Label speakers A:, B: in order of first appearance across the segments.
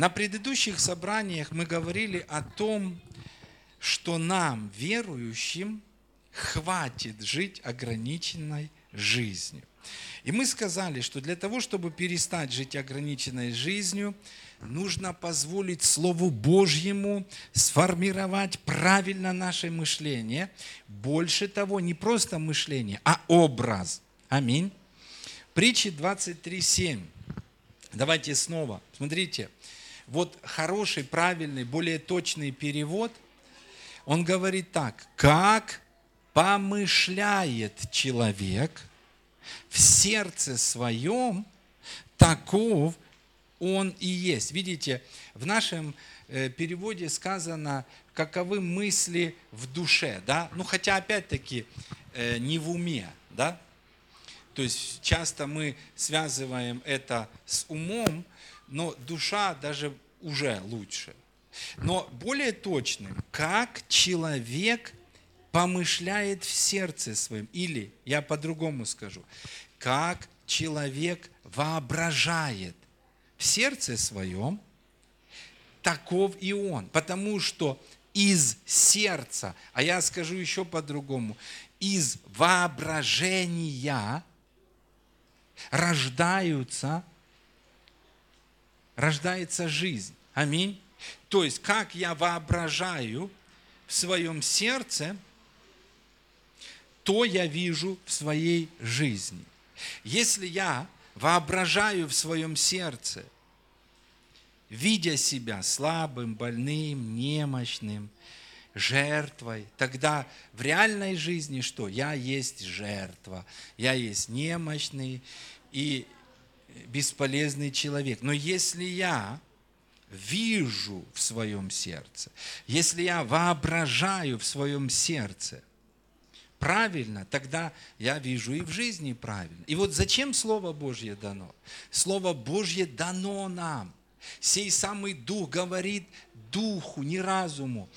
A: На предыдущих собраниях мы говорили о том, что нам, верующим, хватит жить ограниченной жизнью. И мы сказали, что для того, чтобы перестать жить ограниченной жизнью, нужно позволить Слову Божьему сформировать правильно наше мышление. Больше того, не просто мышление, а образ. Аминь. Притчи 23.7. Давайте снова. Смотрите, вот хороший, правильный, более точный перевод, он говорит так, как помышляет человек в сердце своем, таков он и есть. Видите, в нашем э, переводе сказано, каковы мысли в душе, да? Ну, хотя, опять-таки, э, не в уме, да? То есть часто мы связываем это с умом, но душа даже уже лучше. Но более точным, как человек помышляет в сердце своем, или, я по-другому скажу, как человек воображает в сердце своем, таков и он. Потому что из сердца, а я скажу еще по-другому, из воображения рождаются, рождается жизнь. Аминь. То есть, как я воображаю в своем сердце, то я вижу в своей жизни. Если я воображаю в своем сердце, видя себя слабым, больным, немощным, жертвой, тогда в реальной жизни что? Я есть жертва, я есть немощный и бесполезный человек. Но если я вижу в своем сердце, если я воображаю в своем сердце правильно, тогда я вижу и в жизни правильно. И вот зачем Слово Божье дано? Слово Божье дано нам. Сей самый Дух говорит Духу, не разуму.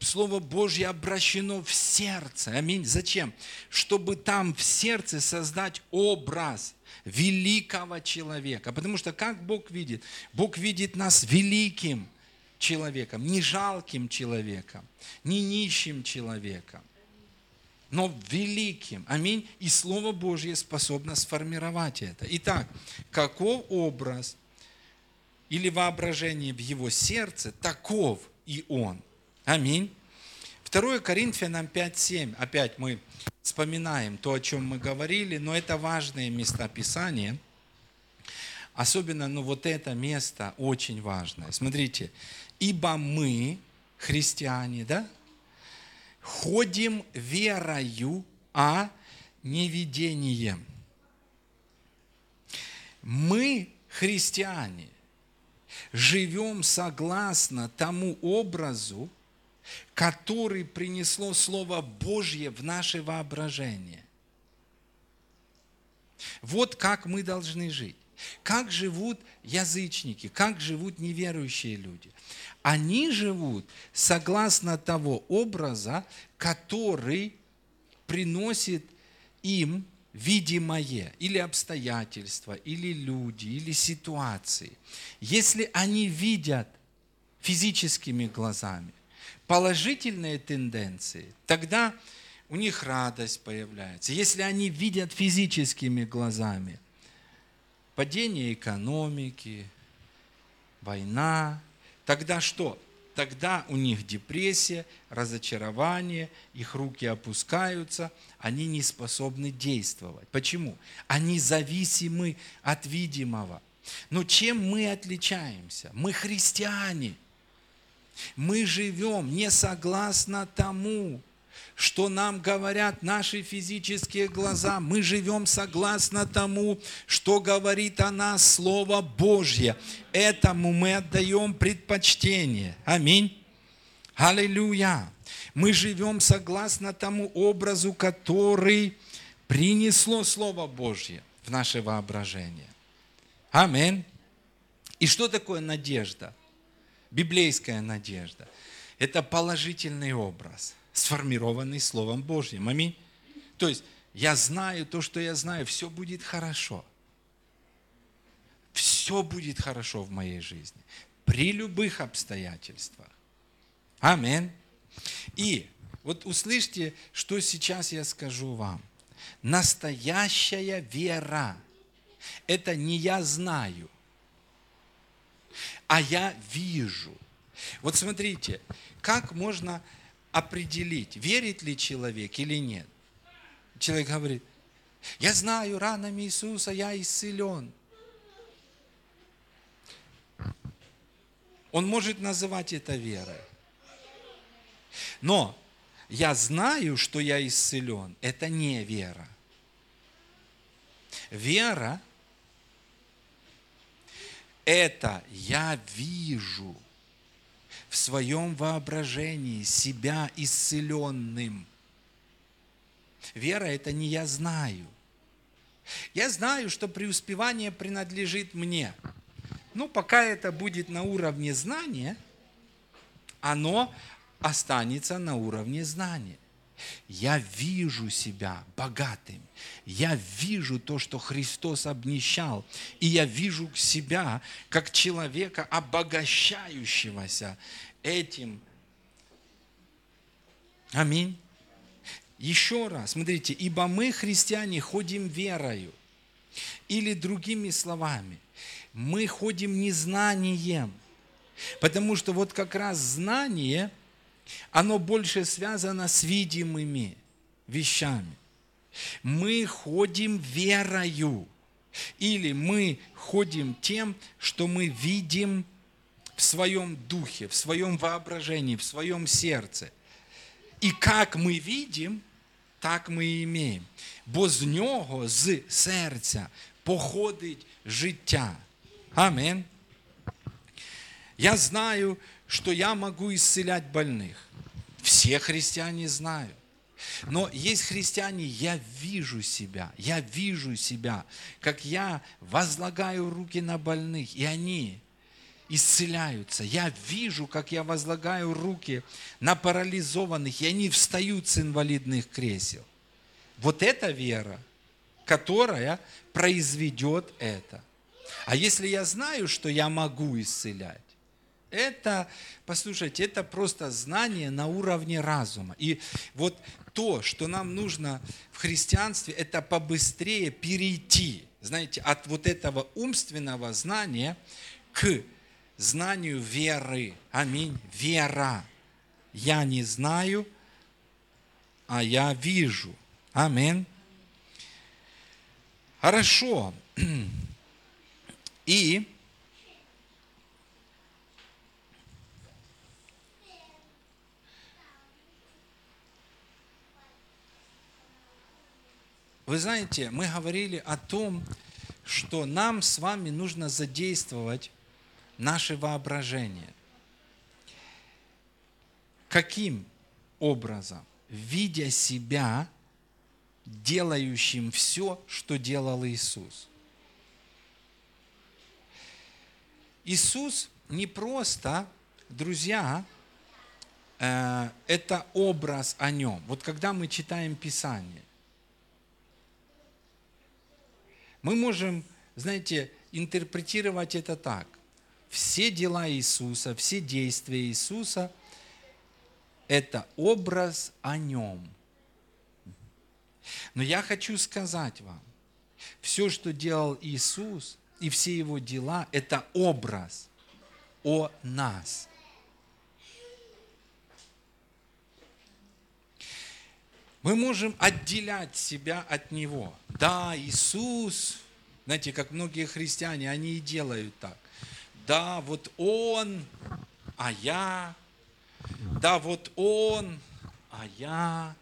A: Слово Божье обращено в сердце. Аминь. Зачем? Чтобы там в сердце создать образ великого человека. Потому что как Бог видит? Бог видит нас великим человеком, не жалким человеком, не нищим человеком, но великим. Аминь. И Слово Божье способно сформировать это. Итак, каков образ или воображение в его сердце, таков и он. Аминь. 2 Коринфянам 5.7. Опять мы вспоминаем то, о чем мы говорили, но это важные места Писания. Особенно, ну вот это место очень важное. Смотрите, ибо мы, христиане, да, ходим верою, а не видением. Мы, христиане, живем согласно тому образу, который принесло Слово Божье в наше воображение. Вот как мы должны жить. Как живут язычники, как живут неверующие люди. Они живут согласно того образа, который приносит им видимое, или обстоятельства, или люди, или ситуации. Если они видят физическими глазами, положительные тенденции, тогда у них радость появляется. Если они видят физическими глазами падение экономики, война, тогда что? Тогда у них депрессия, разочарование, их руки опускаются, они не способны действовать. Почему? Они зависимы от видимого. Но чем мы отличаемся? Мы христиане – мы живем не согласно тому, что нам говорят наши физические глаза. Мы живем согласно тому, что говорит о нас Слово Божье. Этому мы отдаем предпочтение. Аминь. Аллилуйя. Мы живем согласно тому образу, который принесло Слово Божье в наше воображение. Аминь. И что такое надежда? Библейская надежда. Это положительный образ, сформированный Словом Божьим. Аминь. То есть я знаю то, что я знаю, все будет хорошо. Все будет хорошо в моей жизни. при любых обстоятельствах. Аминь. И вот услышьте, что сейчас я скажу вам. Настоящая вера – это не я знаю, а я вижу. Вот смотрите, как можно определить, верит ли человек или нет. Человек говорит, я знаю ранами Иисуса, я исцелен. Он может называть это верой. Но я знаю, что я исцелен, это не вера. Вера – это я вижу в своем воображении себя исцеленным. Вера – это не я знаю. Я знаю, что преуспевание принадлежит мне. Ну, пока это будет на уровне знания, оно останется на уровне знания. Я вижу себя богатым. Я вижу то, что Христос обнищал. И я вижу себя как человека, обогащающегося этим. Аминь. Еще раз, смотрите, ибо мы, христиане, ходим верою. Или другими словами, мы ходим незнанием. Потому что вот как раз знание – оно больше связано с видимыми вещами. Мы ходим верою. Или мы ходим тем, что мы видим в своем духе, в своем воображении, в своем сердце. І як ми видим, так ми і имеем. Бо з нього, з серця, походить життя. Амінь. Я знаю, что я могу исцелять больных. Все христиане знают. Но есть христиане, я вижу себя, я вижу себя, как я возлагаю руки на больных, и они исцеляются. Я вижу, как я возлагаю руки на парализованных, и они встают с инвалидных кресел. Вот это вера, которая произведет это. А если я знаю, что я могу исцелять, это, послушайте, это просто знание на уровне разума. И вот то, что нам нужно в христианстве, это побыстрее перейти, знаете, от вот этого умственного знания к знанию веры. Аминь. Вера. Я не знаю, а я вижу. Аминь. Хорошо. И Вы знаете, мы говорили о том, что нам с вами нужно задействовать наше воображение. Каким образом? Видя себя делающим все, что делал Иисус. Иисус не просто, друзья, э, это образ о нем. Вот когда мы читаем Писание, Мы можем, знаете, интерпретировать это так. Все дела Иисуса, все действия Иисуса – это образ о Нем. Но я хочу сказать вам, все, что делал Иисус, и все Его дела – это образ о нас. Мы можем отделять себя от Него. Да, Иисус, знаете, как многие христиане, они и делают так. Да, вот Он, а я. Да, вот Он, а я.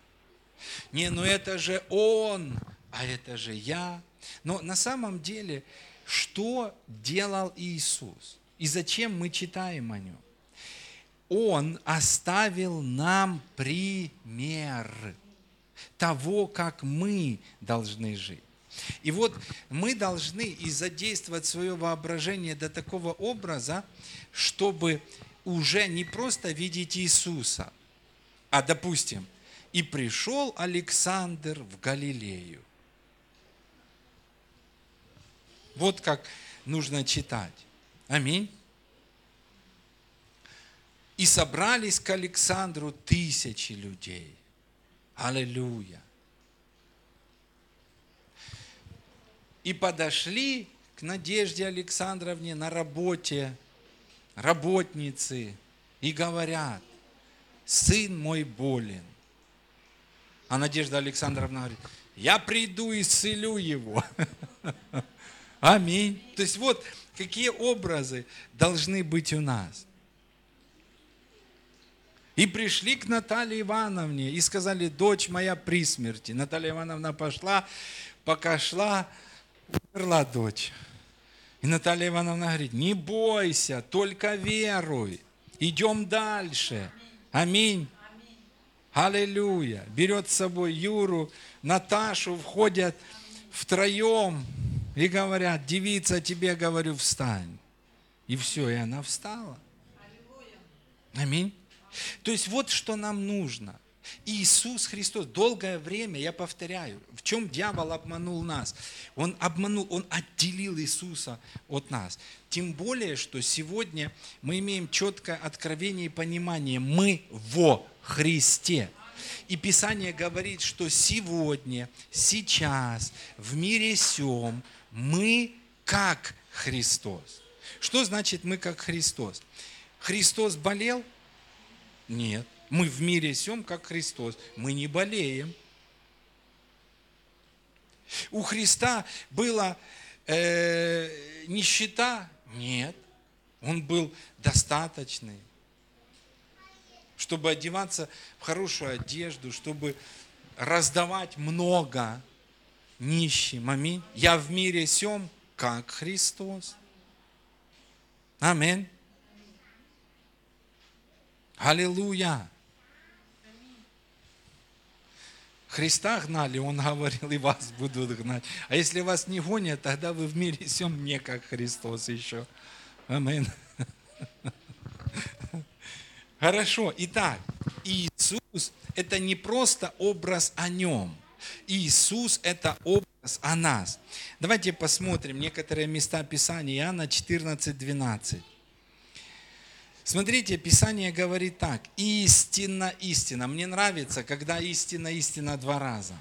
A: Не, ну это же Он, а это же я. Но на самом деле, что делал Иисус? И зачем мы читаем о нем? Он оставил нам пример того, как мы должны жить. И вот мы должны и задействовать свое воображение до такого образа, чтобы уже не просто видеть Иисуса, а, допустим, и пришел Александр в Галилею. Вот как нужно читать. Аминь. И собрались к Александру тысячи людей. Аллилуйя. И подошли к Надежде Александровне на работе работницы и говорят, сын мой болен. А Надежда Александровна говорит, я приду и исцелю его. Аминь. То есть вот какие образы должны быть у нас. И пришли к Наталье Ивановне и сказали, дочь моя при смерти. Наталья Ивановна пошла, пока шла, умерла дочь. И Наталья Ивановна говорит, не бойся, только веруй. Идем дальше. Аминь. Аллилуйя. Берет с собой Юру, Наташу, входят втроем и говорят, девица, тебе говорю, встань. И все, и она встала. Аминь. То есть вот что нам нужно. Иисус Христос, долгое время, я повторяю, в чем дьявол обманул нас? Он обманул, он отделил Иисуса от нас. Тем более, что сегодня мы имеем четкое откровение и понимание, мы во Христе. И Писание говорит, что сегодня, сейчас, в мире сем, мы как Христос. Что значит мы как Христос? Христос болел? Нет. Мы в мире сем, как Христос. Мы не болеем. У Христа была э, нищета? Нет. Он был достаточный, чтобы одеваться в хорошую одежду, чтобы раздавать много нищим. Аминь. Я в мире сем, как Христос. Аминь. Аллилуйя. Христа гнали, Он говорил, и вас будут гнать. А если вас не гонят, тогда вы в мире всем мне, как Христос еще. Амин. Хорошо. Итак, Иисус – это не просто образ о Нем. Иисус – это образ о нас. Давайте посмотрим некоторые места Писания. Иоанна 14, 12. Смотрите, Писание говорит так. Истина, истина. Мне нравится, когда истина, истина два раза.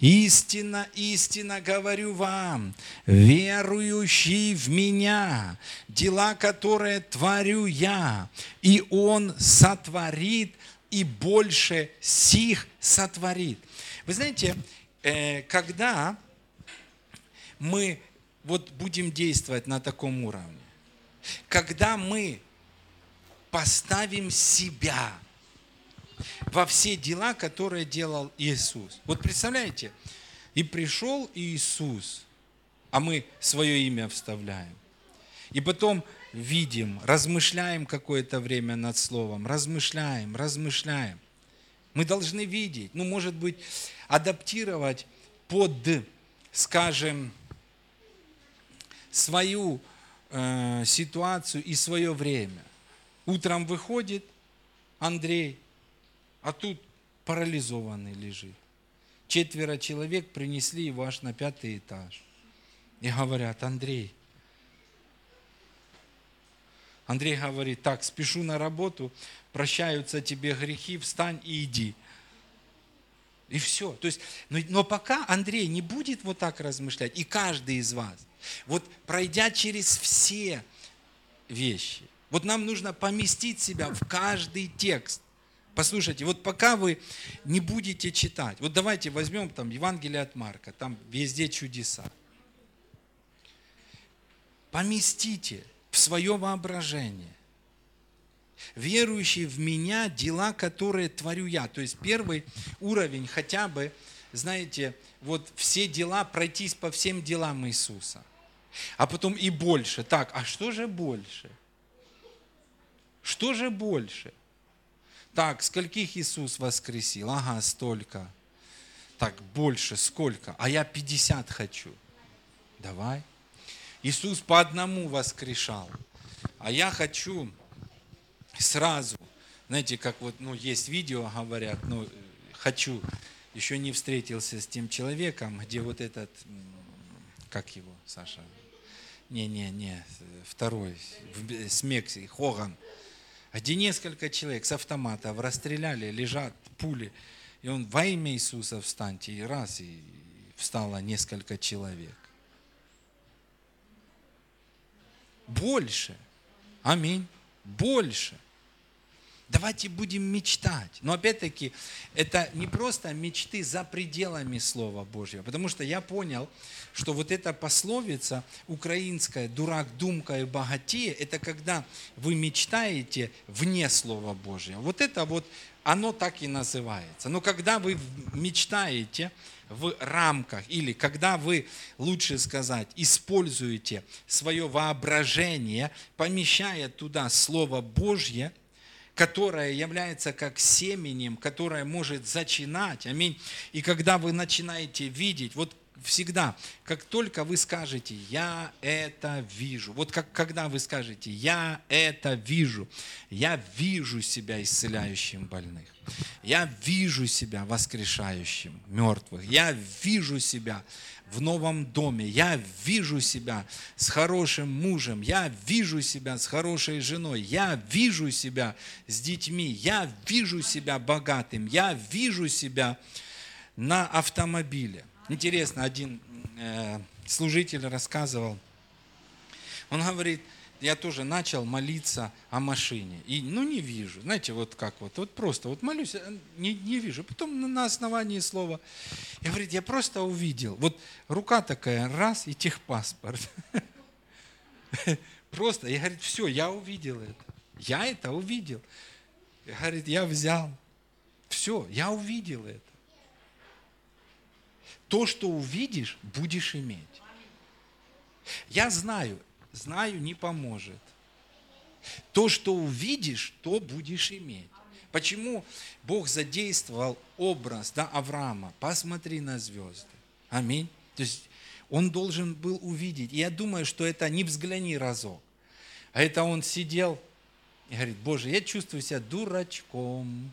A: Истина, истина говорю вам, верующий в меня, дела, которые творю я, и он сотворит, и больше сих сотворит. Вы знаете, э, когда мы вот будем действовать на таком уровне, когда мы поставим себя во все дела, которые делал Иисус. Вот представляете, и пришел Иисус, а мы свое имя вставляем. И потом видим, размышляем какое-то время над словом, размышляем, размышляем. Мы должны видеть, ну, может быть, адаптировать под, скажем, свою э, ситуацию и свое время. Утром выходит Андрей, а тут парализованный лежит. Четверо человек принесли его аж на пятый этаж. И говорят, Андрей. Андрей говорит, так, спешу на работу, прощаются тебе грехи, встань и иди. И все. То есть, но, но пока Андрей не будет вот так размышлять, и каждый из вас, вот пройдя через все вещи, вот нам нужно поместить себя в каждый текст. Послушайте, вот пока вы не будете читать, вот давайте возьмем там Евангелие от Марка, там везде чудеса. Поместите в свое воображение верующий в меня дела, которые творю я. То есть первый уровень хотя бы, знаете, вот все дела, пройтись по всем делам Иисуса. А потом и больше. Так, а что же больше? Что же больше? Так, скольких Иисус воскресил? Ага, столько. Так, больше, сколько? А я 50 хочу. Давай. Иисус по одному воскрешал. А я хочу сразу. Знаете, как вот, ну, есть видео, говорят, ну, хочу. Еще не встретился с тем человеком, где вот этот, как его, Саша? Не-не-не, второй, с Мексики, Хоган где несколько человек с автоматов расстреляли, лежат пули, и он во имя Иисуса встаньте, и раз, и встало несколько человек. Больше. Аминь. Больше. Давайте будем мечтать. Но опять-таки, это не просто мечты за пределами Слова Божьего. Потому что я понял, что вот эта пословица украинская «дурак, думка и богатее» – это когда вы мечтаете вне Слова Божьего. Вот это вот, оно так и называется. Но когда вы мечтаете в рамках, или когда вы, лучше сказать, используете свое воображение, помещая туда Слово Божье – которое является как семенем, которое может зачинать. Аминь. И когда вы начинаете видеть, вот всегда, как только вы скажете, я это вижу, вот как когда вы скажете, я это вижу, я вижу себя исцеляющим больных, я вижу себя воскрешающим мертвых, я вижу себя в новом доме. Я вижу себя с хорошим мужем. Я вижу себя с хорошей женой. Я вижу себя с детьми. Я вижу себя богатым. Я вижу себя на автомобиле. Интересно, один э, служитель рассказывал. Он говорит, я тоже начал молиться о машине. И, ну, не вижу. Знаете, вот как вот, вот просто вот молюсь, э, не, не вижу. Потом на основании слова, я говорит, я просто увидел. Вот рука такая, раз, и техпаспорт. Просто, я говорит, все, я увидел это. Я это увидел. Говорит, я взял. Все, я увидел это. То, что увидишь, будешь иметь. Я знаю, знаю, не поможет. То, что увидишь, то будешь иметь. Почему Бог задействовал образ да, Авраама? Посмотри на звезды. Аминь. То есть он должен был увидеть. И я думаю, что это не взгляни разок. А это он сидел и говорит, Боже, я чувствую себя дурачком.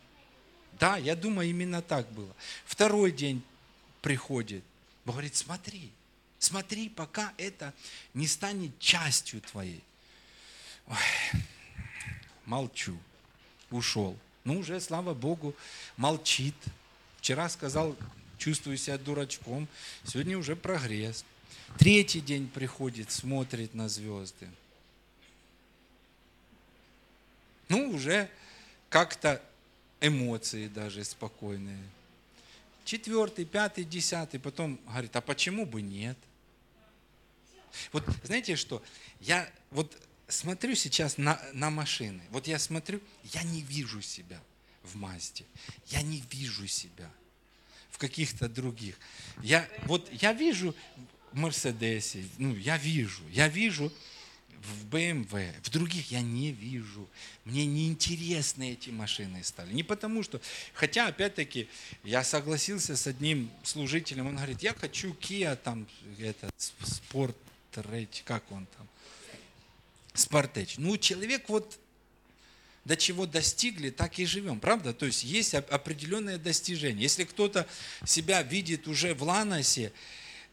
A: Да, я думаю, именно так было. Второй день приходит. Бог говорит, смотри, Смотри, пока это не станет частью твоей. Ой, молчу. Ушел. Ну, уже, слава Богу, молчит. Вчера сказал, чувствую себя дурачком. Сегодня уже прогресс. Третий день приходит, смотрит на звезды. Ну, уже как-то эмоции даже спокойные. Четвертый, пятый, десятый, потом говорит, а почему бы нет? Вот знаете что, я вот смотрю сейчас на, на машины, вот я смотрю, я не вижу себя в Мазде, я не вижу себя в каких-то других. Я, вот я вижу в Мерседесе, ну, я вижу, я вижу в BMW, в других я не вижу. Мне неинтересны эти машины стали. Не потому что, хотя, опять-таки, я согласился с одним служителем, он говорит, я хочу Kia, там, этот, спорт, как он там? Спартеч. Ну, человек вот до чего достигли, так и живем, правда? То есть есть определенное достижение. Если кто-то себя видит уже в Ланосе,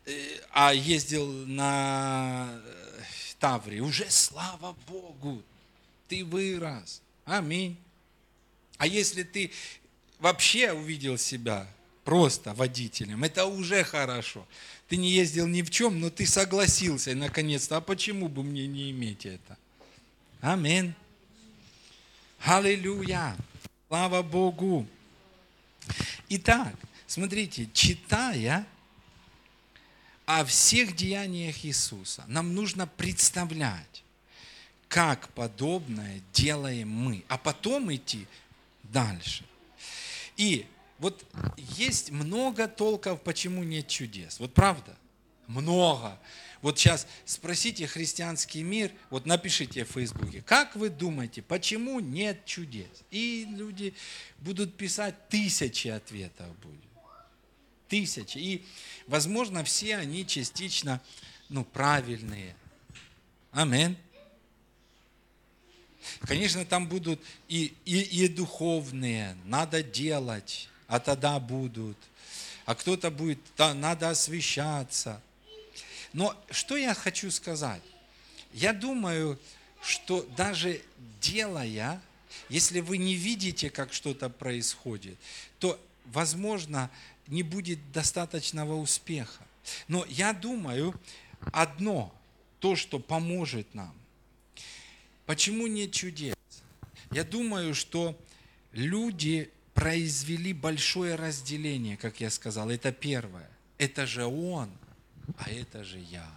A: э, а ездил на Тавре, уже слава Богу, ты вырос. Аминь. А если ты вообще увидел себя просто водителем, это уже хорошо. Ты не ездил ни в чем, но ты согласился наконец-то. А почему бы мне не иметь это? Аминь. Аллилуйя. Слава Богу. Итак, смотрите, читая о всех деяниях Иисуса, нам нужно представлять, как подобное делаем мы, а потом идти дальше. И вот есть много толков, почему нет чудес. Вот правда? Много. Вот сейчас спросите христианский мир, вот напишите в Фейсбуке, как вы думаете, почему нет чудес? И люди будут писать тысячи ответов будет. Тысячи. И, возможно, все они частично ну, правильные. Аминь. Конечно, там будут и, и, и духовные, надо делать, а тогда будут. А кто-то будет, да, надо освещаться. Но что я хочу сказать? Я думаю, что даже делая если вы не видите, как что-то происходит, то, возможно, не будет достаточного успеха. Но я думаю, одно, то, что поможет нам. Почему нет чудес? Я думаю, что люди произвели большое разделение, как я сказал. Это первое. Это же он, а это же я.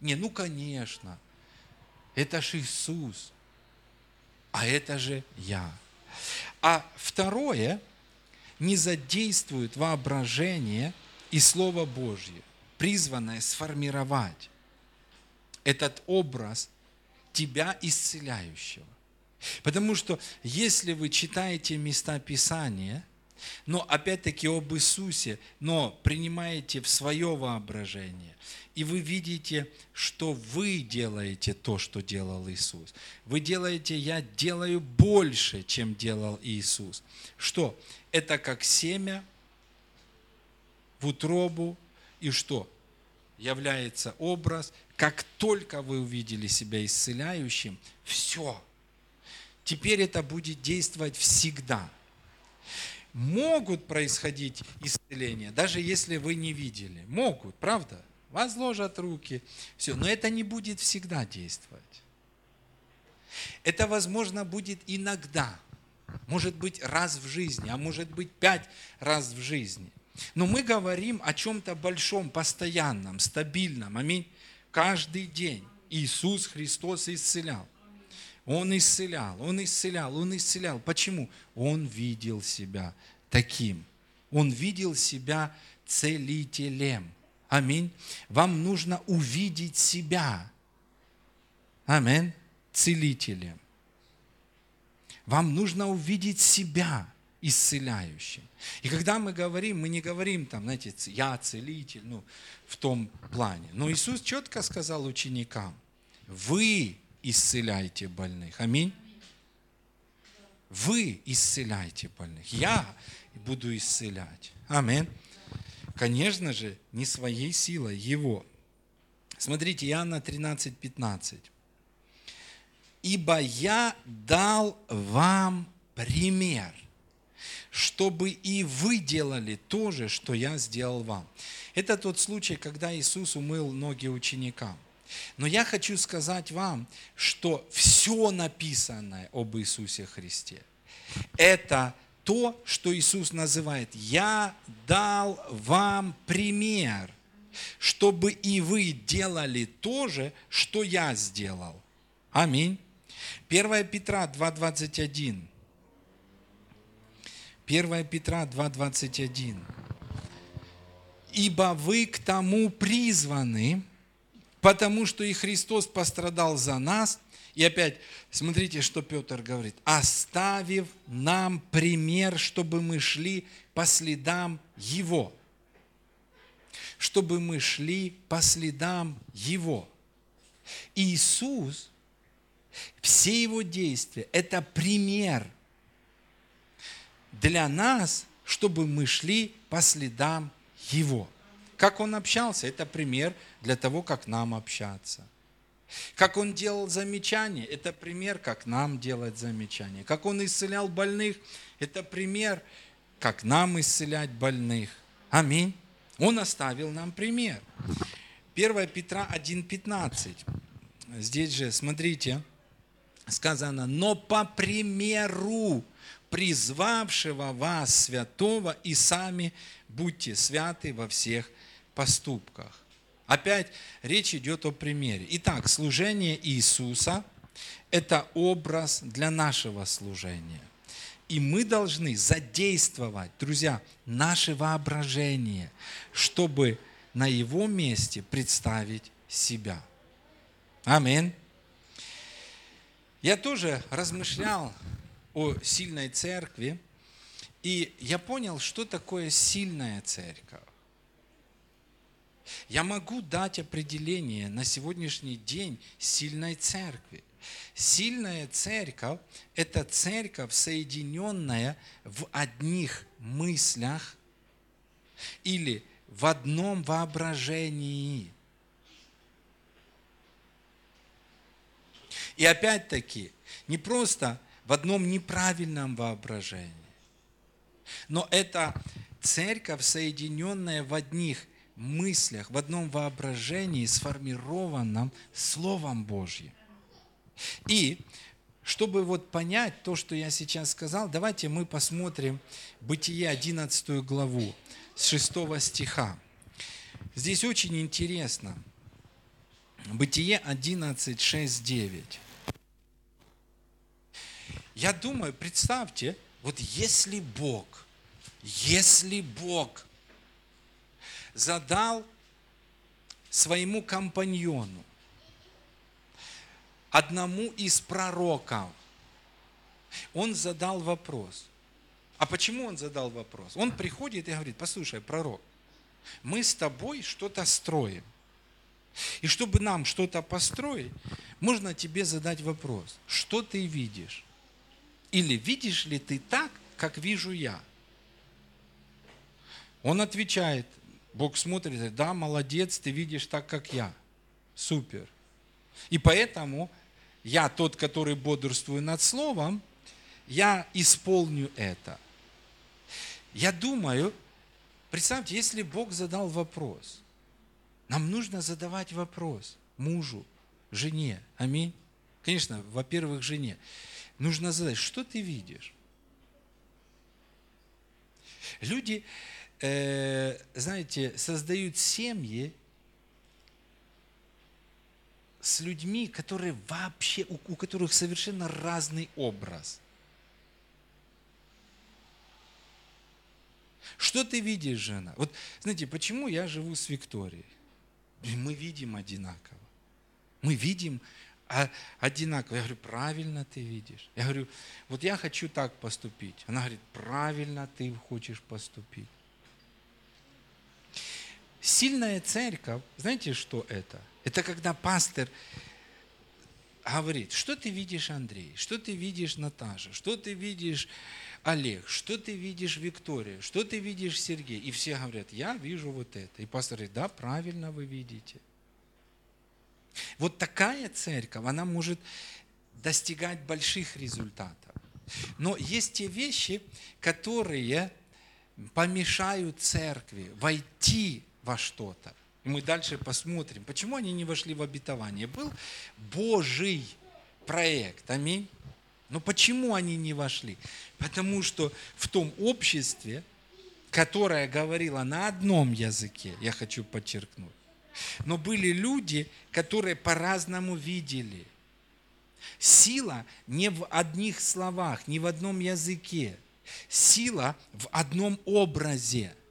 A: Не, ну конечно, это же Иисус, а это же я. А второе, не задействует воображение и Слово Божье, призванное сформировать этот образ тебя исцеляющего. Потому что если вы читаете места Писания, но опять-таки об Иисусе, но принимаете в свое воображение, и вы видите, что вы делаете то, что делал Иисус. Вы делаете, я делаю больше, чем делал Иисус. Что? Это как семя в утробу, и что? Является образ, как только вы увидели себя исцеляющим, все. Теперь это будет действовать всегда. Могут происходить исцеления, даже если вы не видели. Могут, правда? Возложат руки, все. Но это не будет всегда действовать. Это, возможно, будет иногда. Может быть, раз в жизни, а может быть, пять раз в жизни. Но мы говорим о чем-то большом, постоянном, стабильном. Аминь каждый день Иисус Христос исцелял. Он исцелял, Он исцелял, Он исцелял. Почему? Он видел себя таким. Он видел себя целителем. Аминь. Вам нужно увидеть себя. Аминь. Целителем. Вам нужно увидеть себя исцеляющим. И когда мы говорим, мы не говорим там, знаете, я целитель, ну, в том плане. Но Иисус четко сказал ученикам, вы исцеляете больных. Аминь. Вы исцеляете больных. Я буду исцелять. Аминь. Конечно же, не своей силой, Его. Смотрите, Иоанна 13, 15. «Ибо я дал вам пример, чтобы и вы делали то же, что я сделал вам. Это тот случай, когда Иисус умыл ноги ученикам. Но я хочу сказать вам, что все написанное об Иисусе Христе, это то, что Иисус называет «Я дал вам пример, чтобы и вы делали то же, что я сделал». Аминь. 1 Петра 2,21. 1 Петра 2,21. «Ибо вы к тому призваны, потому что и Христос пострадал за нас». И опять, смотрите, что Петр говорит. «Оставив нам пример, чтобы мы шли по следам Его». Чтобы мы шли по следам Его. Иисус, все Его действия – это пример – для нас, чтобы мы шли по следам Его. Как Он общался, это пример для того, как нам общаться. Как Он делал замечания, это пример, как нам делать замечания. Как Он исцелял больных, это пример, как нам исцелять больных. Аминь. Он оставил нам пример. 1 Петра 1,15. Здесь же, смотрите, сказано, но по примеру призвавшего вас святого, и сами будьте святы во всех поступках. Опять речь идет о примере. Итак, служение Иисуса – это образ для нашего служения. И мы должны задействовать, друзья, наше воображение, чтобы на его месте представить себя. Аминь. Я тоже размышлял о сильной церкви, и я понял, что такое сильная церковь. Я могу дать определение на сегодняшний день сильной церкви. Сильная церковь – это церковь, соединенная в одних мыслях или в одном воображении. И опять-таки, не просто в одном неправильном воображении. Но это церковь, соединенная в одних мыслях, в одном воображении, сформированном Словом Божьим. И чтобы вот понять то, что я сейчас сказал, давайте мы посмотрим Бытие 11 главу с 6 стиха. Здесь очень интересно. Бытие 11, 6, 9. Я думаю, представьте, вот если Бог, если Бог задал своему компаньону, одному из пророков, он задал вопрос. А почему он задал вопрос? Он приходит и говорит, послушай, пророк, мы с тобой что-то строим. И чтобы нам что-то построить, можно тебе задать вопрос, что ты видишь? Или видишь ли ты так, как вижу я? Он отвечает, Бог смотрит, да, молодец, ты видишь так, как я. Супер. И поэтому я тот, который бодрствую над словом, я исполню это. Я думаю, представьте, если Бог задал вопрос, нам нужно задавать вопрос мужу, жене. Аминь. Конечно, во-первых, жене. Нужно задать, что ты видишь? Люди, э, знаете, создают семьи с людьми, которые вообще, у, которых совершенно разный образ. Что ты видишь, жена? Вот, знаете, почему я живу с Викторией? Мы видим одинаково. Мы видим одинаково. Я говорю, правильно ты видишь. Я говорю, вот я хочу так поступить. Она говорит, правильно ты хочешь поступить. Сильная церковь, знаете, что это? Это когда пастор говорит, что ты видишь, Андрей, что ты видишь, Наташа, что ты видишь, Олег, что ты видишь, Виктория, что ты видишь, Сергей. И все говорят, я вижу вот это. И пастор говорит, да, правильно вы видите. Вот такая церковь, она может достигать больших результатов. Но есть те вещи, которые помешают церкви войти во что-то. И мы дальше посмотрим, почему они не вошли в обетование. Был Божий проект. Аминь. Но почему они не вошли? Потому что в том обществе, которое говорило на одном языке, я хочу подчеркнуть, но были люди, которые по-разному видели. Сила не в одних словах, не в одном языке. Сила в одном образе –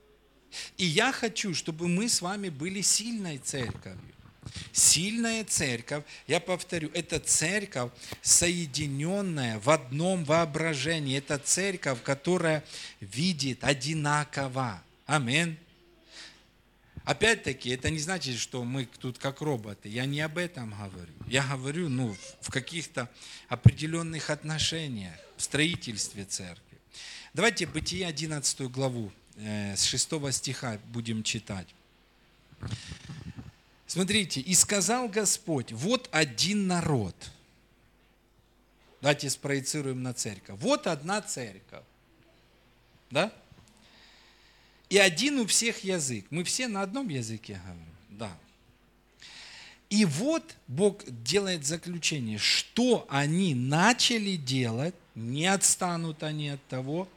A: и я хочу, чтобы мы с вами были сильной церковью. Сильная церковь, я повторю, это церковь, соединенная в одном воображении. Это церковь, которая видит одинаково. Аминь. Опять-таки, это не значит, что мы тут как роботы. Я не об этом говорю. Я говорю ну, в каких-то определенных отношениях, в строительстве церкви. Давайте Бытие 11 главу Э, с 6 стиха будем читать. Смотрите, «И сказал Господь, вот один народ». Давайте спроецируем на церковь. Вот одна церковь. Да? И один у всех язык. Мы все на одном языке говорим. Да. И вот Бог делает заключение, что они начали делать, не отстанут они от того,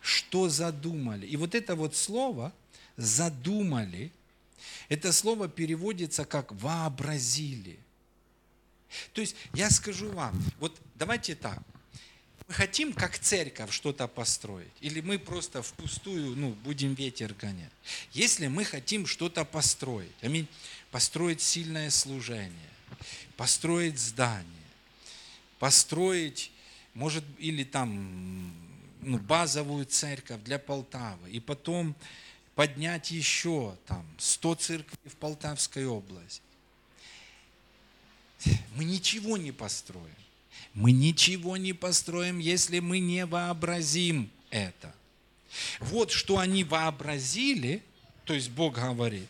A: что задумали. И вот это вот слово «задумали», это слово переводится как «вообразили». То есть я скажу вам, вот давайте так, мы хотим как церковь что-то построить, или мы просто впустую ну, будем ветер гонять. Если мы хотим что-то построить, аминь, построить сильное служение, построить здание, построить, может, или там ну, базовую церковь для Полтавы, и потом поднять еще там 100 церквей в Полтавской области. Мы ничего не построим. Мы ничего не построим, если мы не вообразим это. Вот что они вообразили, то есть Бог говорит,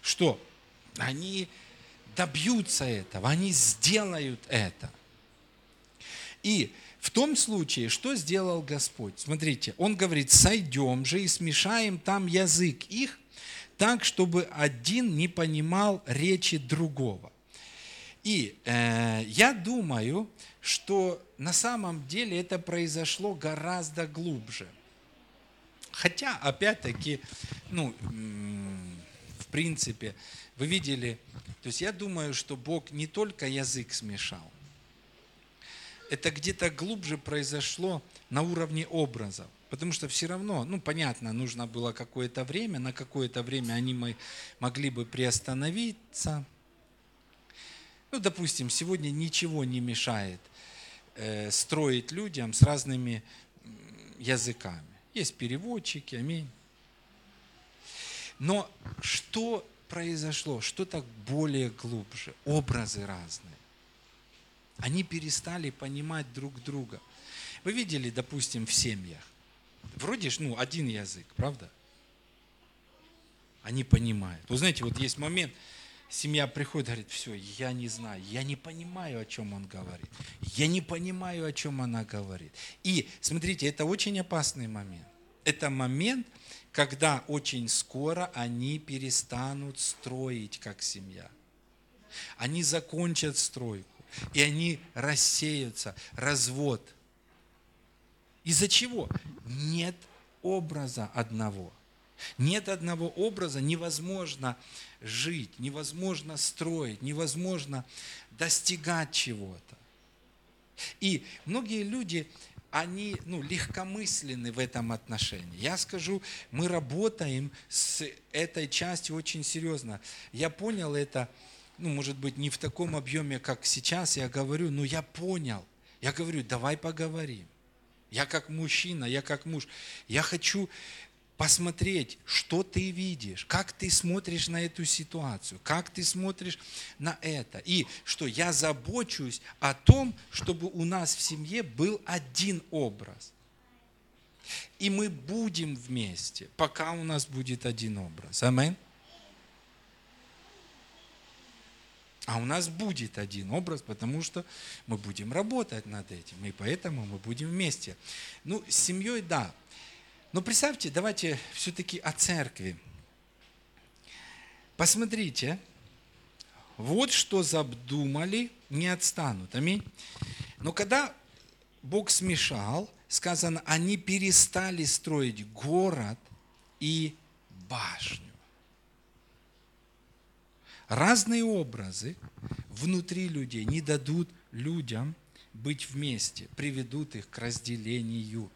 A: что они добьются этого, они сделают это. И в том случае, что сделал Господь? Смотрите, Он говорит, сойдем же и смешаем там язык их, так, чтобы один не понимал речи другого. И э, я думаю, что на самом деле это произошло гораздо глубже. Хотя, опять-таки, ну, в принципе, вы видели, то есть я думаю, что Бог не только язык смешал, это где-то глубже произошло на уровне образов. Потому что все равно, ну понятно, нужно было какое-то время, на какое-то время они могли бы приостановиться. Ну, допустим, сегодня ничего не мешает э, строить людям с разными языками. Есть переводчики, аминь. Но что произошло? Что так более глубже? Образы разные. Они перестали понимать друг друга. Вы видели, допустим, в семьях? Вроде ж, ну, один язык, правда? Они понимают. Вы знаете, вот есть момент, семья приходит, говорит, все, я не знаю, я не понимаю, о чем он говорит. Я не понимаю, о чем она говорит. И, смотрите, это очень опасный момент. Это момент, когда очень скоро они перестанут строить как семья. Они закончат стройку и они рассеются. Развод. Из-за чего? Нет образа одного. Нет одного образа, невозможно жить, невозможно строить, невозможно достигать чего-то. И многие люди, они ну, легкомысленны в этом отношении. Я скажу, мы работаем с этой частью очень серьезно. Я понял это ну, может быть, не в таком объеме, как сейчас я говорю, но я понял. Я говорю, давай поговорим. Я как мужчина, я как муж. Я хочу посмотреть, что ты видишь, как ты смотришь на эту ситуацию, как ты смотришь на это. И что я забочусь о том, чтобы у нас в семье был один образ. И мы будем вместе, пока у нас будет один образ. Аминь. А у нас будет один образ, потому что мы будем работать над этим, и поэтому мы будем вместе. Ну, с семьей, да. Но представьте, давайте все-таки о церкви. Посмотрите, вот что задумали, не отстанут. Аминь. Но когда Бог смешал, сказано, они перестали строить город и башню разные образы внутри людей не дадут людям быть вместе, приведут их к разделению.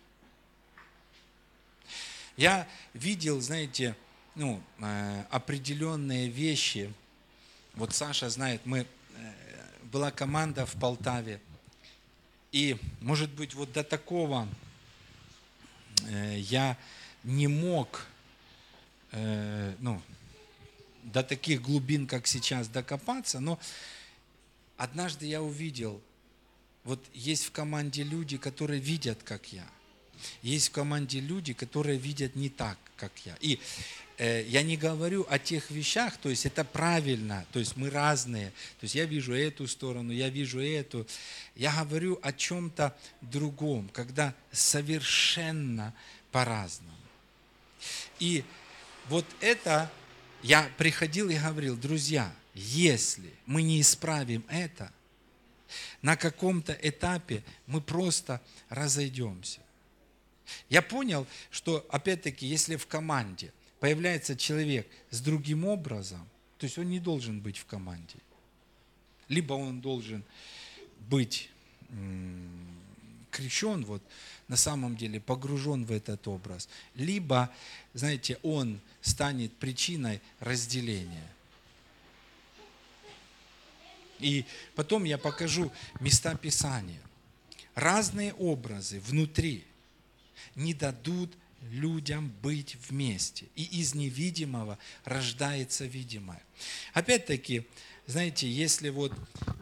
A: Я видел, знаете, ну, э, определенные вещи. Вот Саша знает, мы, э, была команда в Полтаве, и, может быть, вот до такого э, я не мог, ну, до таких глубин, как сейчас, докопаться, но однажды я увидел, вот есть в команде люди, которые видят, как я. Есть в команде люди, которые видят не так, как я. И э, я не говорю о тех вещах, то есть это правильно, то есть мы разные. То есть я вижу эту сторону, я вижу эту. Я говорю о чем-то другом, когда совершенно по-разному. И вот это я приходил и говорил, друзья, если мы не исправим это, на каком-то этапе мы просто разойдемся. Я понял, что, опять-таки, если в команде появляется человек с другим образом, то есть он не должен быть в команде. Либо он должен быть крещен, вот, на самом деле погружен в этот образ. Либо, знаете, он станет причиной разделения. И потом я покажу места Писания. Разные образы внутри не дадут людям быть вместе. И из невидимого рождается видимое. Опять-таки, знаете, если вот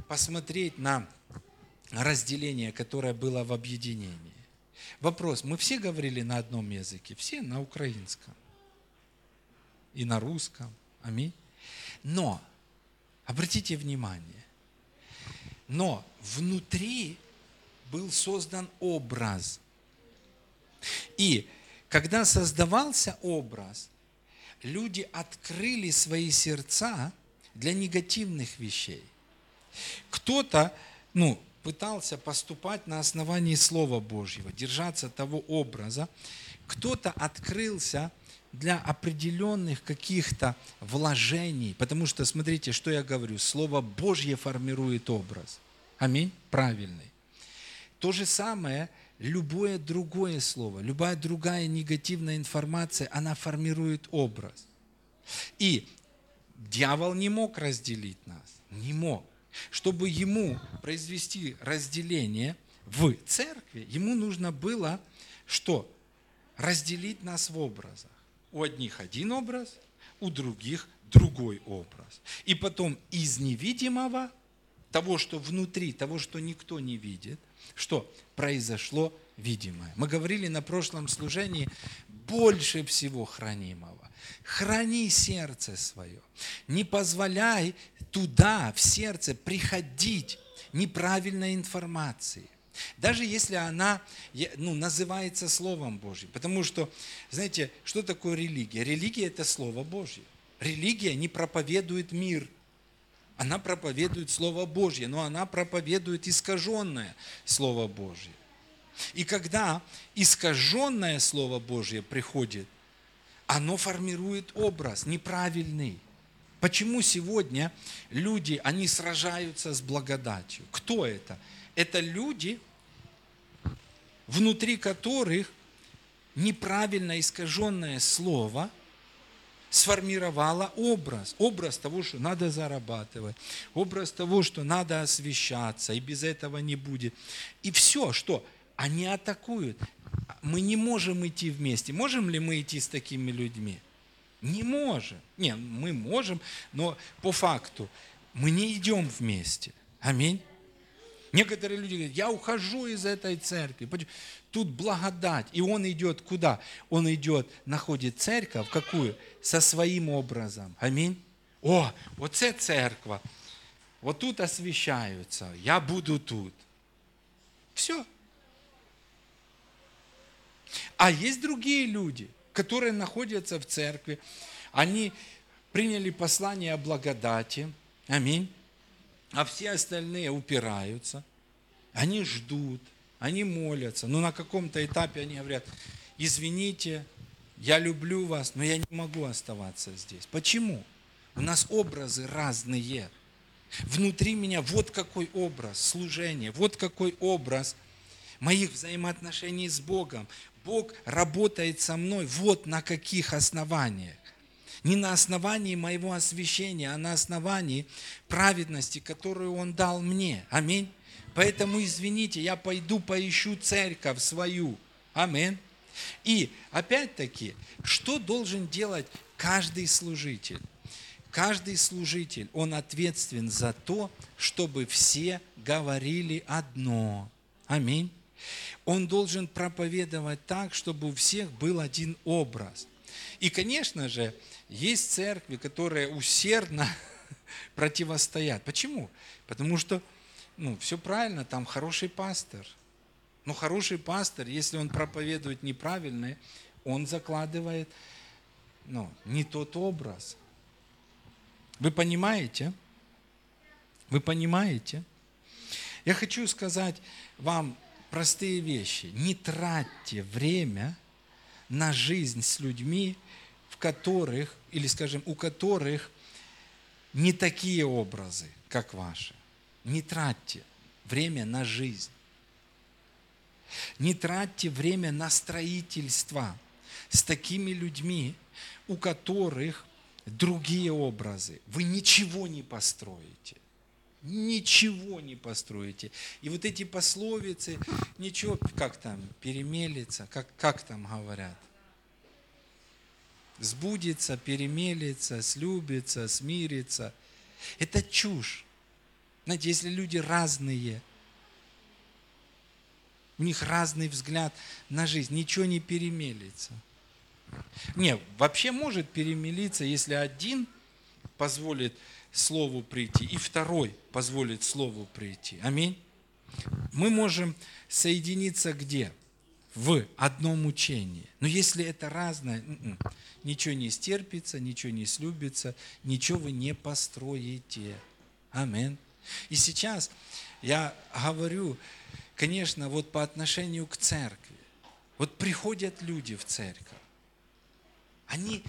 A: посмотреть на разделение, которое было в объединении. Вопрос, мы все говорили на одном языке, все на украинском и на русском. Аминь. Но, обратите внимание, но внутри был создан образ. И когда создавался образ, люди открыли свои сердца для негативных вещей. Кто-то, ну, пытался поступать на основании Слова Божьего, держаться того образа. Кто-то открылся для определенных каких-то вложений, потому что, смотрите, что я говорю, Слово Божье формирует образ. Аминь, правильный. То же самое, любое другое слово, любая другая негативная информация, она формирует образ. И дьявол не мог разделить нас, не мог. Чтобы ему произвести разделение в церкви, ему нужно было что? Разделить нас в образах. У одних один образ, у других другой образ. И потом из невидимого, того, что внутри, того, что никто не видит, что произошло видимое. Мы говорили на прошлом служении, больше всего хранимого. Храни сердце свое. Не позволяй туда, в сердце, приходить неправильной информации. Даже если она ну, называется Словом Божьим. Потому что, знаете, что такое религия? Религия – это Слово Божье. Религия не проповедует мир. Она проповедует Слово Божье, но она проповедует искаженное Слово Божье. И когда искаженное Слово Божье приходит, оно формирует образ неправильный. Почему сегодня люди, они сражаются с благодатью? Кто это? Это люди, внутри которых неправильно искаженное слово сформировало образ. Образ того, что надо зарабатывать. Образ того, что надо освещаться, и без этого не будет. И все, что? Они атакуют. Мы не можем идти вместе. Можем ли мы идти с такими людьми? Не можем. Не, мы можем, но по факту мы не идем вместе. Аминь. Некоторые люди говорят, я ухожу из этой церкви. Тут благодать. И он идет куда? Он идет, находит церковь, какую? Со своим образом. Аминь. О, вот это церковь. Вот тут освещаются. Я буду тут. Все. А есть другие люди, которые находятся в церкви. Они приняли послание о благодати. Аминь а все остальные упираются, они ждут, они молятся, но на каком-то этапе они говорят, извините, я люблю вас, но я не могу оставаться здесь. Почему? У нас образы разные. Внутри меня вот какой образ служения, вот какой образ моих взаимоотношений с Богом. Бог работает со мной вот на каких основаниях не на основании моего освящения, а на основании праведности, которую Он дал мне. Аминь. Поэтому, извините, я пойду поищу церковь свою. Аминь. И опять-таки, что должен делать каждый служитель? Каждый служитель, он ответственен за то, чтобы все говорили одно. Аминь. Он должен проповедовать так, чтобы у всех был один образ. И, конечно же, есть церкви, которые усердно противостоят. Почему? Потому что, ну, все правильно, там хороший пастор. Но хороший пастор, если он проповедует неправильно, он закладывает ну, не тот образ. Вы понимаете? Вы понимаете? Я хочу сказать вам простые вещи. Не тратьте время на жизнь с людьми, в которых, или скажем, у которых не такие образы, как ваши. Не тратьте время на жизнь. Не тратьте время на строительство с такими людьми, у которых другие образы. Вы ничего не построите. Ничего не построите. И вот эти пословицы, ничего, как там, перемелится, как, как там говорят – сбудется, перемелится, слюбится, смирится. Это чушь. Знаете, если люди разные, у них разный взгляд на жизнь, ничего не перемелится. Не, вообще может перемелиться, если один позволит Слову прийти, и второй позволит Слову прийти. Аминь. мы можем соединиться где? В одном учении. Но если это разное, м-м, ничего не стерпится, ничего не слюбится, ничего вы не построите. Амин. И сейчас я говорю, конечно, вот по отношению к церкви. Вот приходят люди в церковь. Они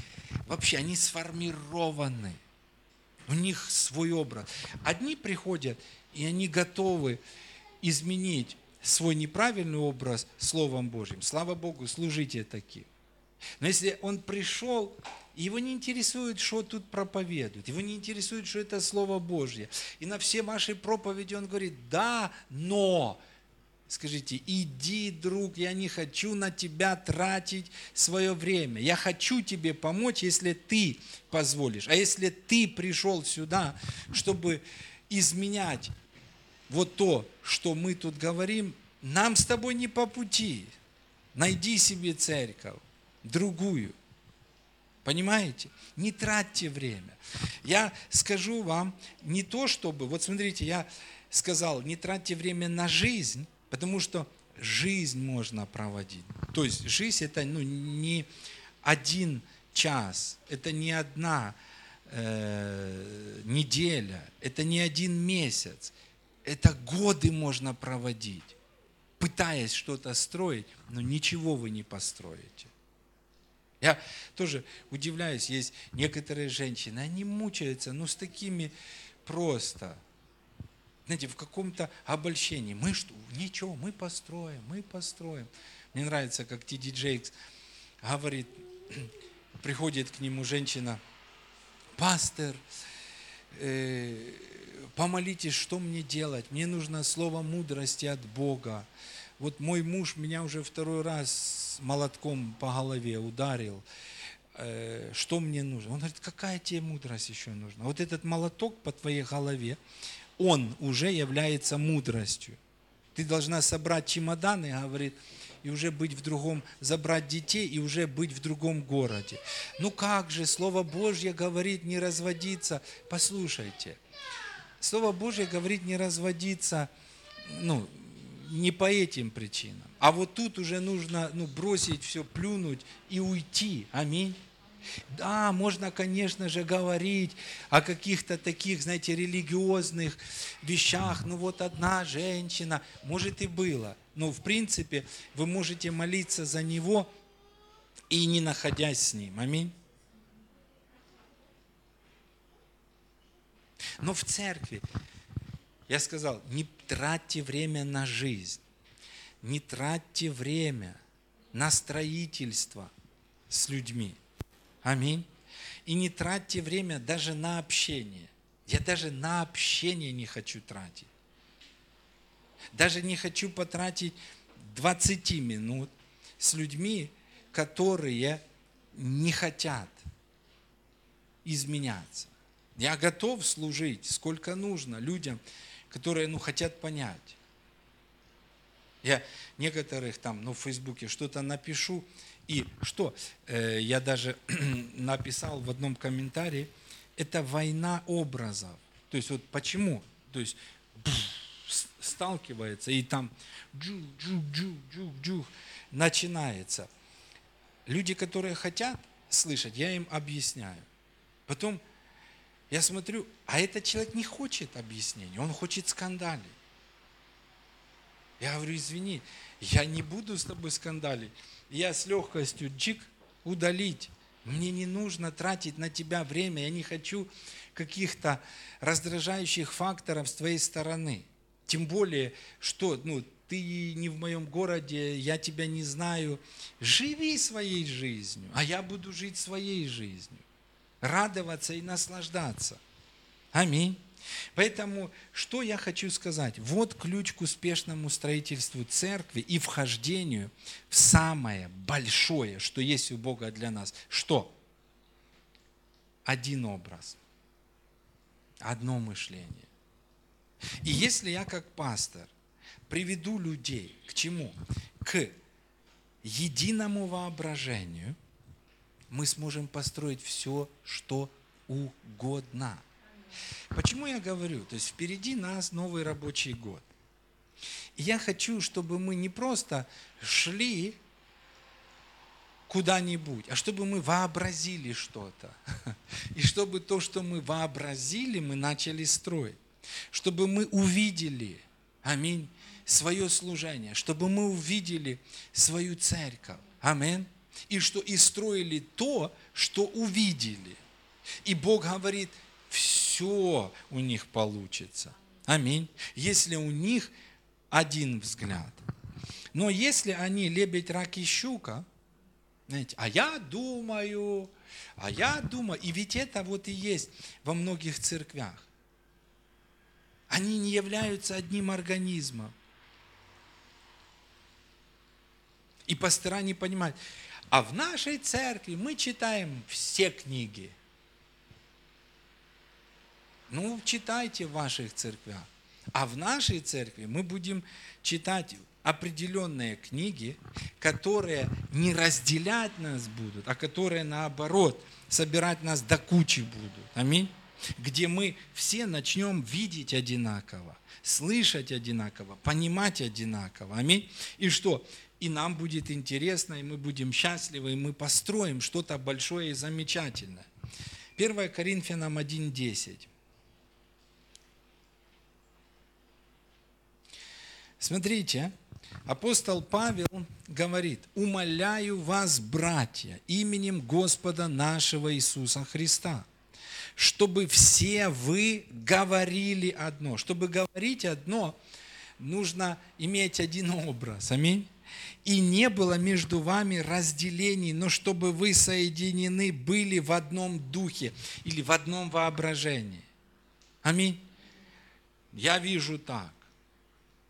A: вообще, они сформированы. У них свой образ. Одни приходят, и они готовы изменить свой неправильный образ Словом Божьим. Слава Богу, служите таким. Но если он пришел, его не интересует, что тут проповедуют, его не интересует, что это Слово Божье. И на все ваши проповеди он говорит, да, но, Скажите, иди, друг, я не хочу на тебя тратить свое время. Я хочу тебе помочь, если ты позволишь. А если ты пришел сюда, чтобы изменять вот то, что мы тут говорим, нам с тобой не по пути. Найди себе церковь, другую. Понимаете? Не тратьте время. Я скажу вам не то, чтобы... Вот смотрите, я сказал, не тратьте время на жизнь, Потому что жизнь можно проводить. То есть жизнь это ну, не один час, это не одна э, неделя, это не один месяц. Это годы можно проводить, пытаясь что-то строить, но ничего вы не построите. Я тоже удивляюсь, есть некоторые женщины, они мучаются, ну, с такими просто – знаете, в каком-то обольщении. Мы что? Ничего, мы построим, мы построим. Мне нравится, как Ти Джейкс говорит, приходит к нему женщина, пастор, э, помолитесь, что мне делать? Мне нужно слово мудрости от Бога. Вот мой муж меня уже второй раз молотком по голове ударил. Э, что мне нужно? Он говорит, какая тебе мудрость еще нужна? Вот этот молоток по твоей голове, он уже является мудростью. Ты должна собрать чемоданы, говорит, и уже быть в другом, забрать детей и уже быть в другом городе. Ну как же, Слово Божье говорит не разводиться. Послушайте, Слово Божье говорит не разводиться, ну, не по этим причинам. А вот тут уже нужно ну, бросить все, плюнуть и уйти. Аминь. Да, можно, конечно же, говорить о каких-то таких, знаете, религиозных вещах. Ну вот одна женщина, может и было. Но в принципе вы можете молиться за него и не находясь с ним. Аминь. Но в церкви, я сказал, не тратьте время на жизнь, не тратьте время на строительство с людьми. Аминь. И не тратьте время даже на общение. Я даже на общение не хочу тратить. Даже не хочу потратить 20 минут с людьми, которые не хотят изменяться. Я готов служить сколько нужно людям, которые ну, хотят понять. Я некоторых там ну, в Фейсбуке что-то напишу, и что? Э, я даже написал в одном комментарии, это война образов. То есть вот почему? То есть сталкивается и там джу джу джу джу джу начинается. Люди, которые хотят слышать, я им объясняю. Потом я смотрю, а этот человек не хочет объяснений, он хочет скандалить. Я говорю, извини, я не буду с тобой скандалить я с легкостью джик удалить. Мне не нужно тратить на тебя время, я не хочу каких-то раздражающих факторов с твоей стороны. Тем более, что ну, ты не в моем городе, я тебя не знаю. Живи своей жизнью, а я буду жить своей жизнью. Радоваться и наслаждаться. Аминь. Поэтому, что я хочу сказать? Вот ключ к успешному строительству церкви и вхождению в самое большое, что есть у Бога для нас. Что? Один образ, одно мышление. И если я как пастор приведу людей к чему? К единому воображению, мы сможем построить все, что угодно – Почему я говорю? То есть впереди нас новый рабочий год. И я хочу, чтобы мы не просто шли куда-нибудь, а чтобы мы вообразили что-то. И чтобы то, что мы вообразили, мы начали строить. Чтобы мы увидели, аминь, свое служение, чтобы мы увидели свою церковь. Аминь. И что и строили то, что увидели. И Бог говорит, все у них получится. Аминь. Если у них один взгляд. Но если они лебедь, рак и щука, знаете, а я думаю, а я думаю, и ведь это вот и есть во многих церквях. Они не являются одним организмом. И пастора не понимают. А в нашей церкви мы читаем все книги. Ну, читайте в ваших церквях. А в нашей церкви мы будем читать определенные книги, которые не разделять нас будут, а которые наоборот собирать нас до кучи будут. Аминь. Где мы все начнем видеть одинаково, слышать одинаково, понимать одинаково. Аминь. И что? И нам будет интересно, и мы будем счастливы, и мы построим что-то большое и замечательное. 1 Коринфянам 1.10. Смотрите, апостол Павел говорит, умоляю вас, братья, именем Господа нашего Иисуса Христа, чтобы все вы говорили одно. Чтобы говорить одно, нужно иметь один образ. Аминь. И не было между вами разделений, но чтобы вы соединены были в одном духе или в одном воображении. Аминь. Я вижу так.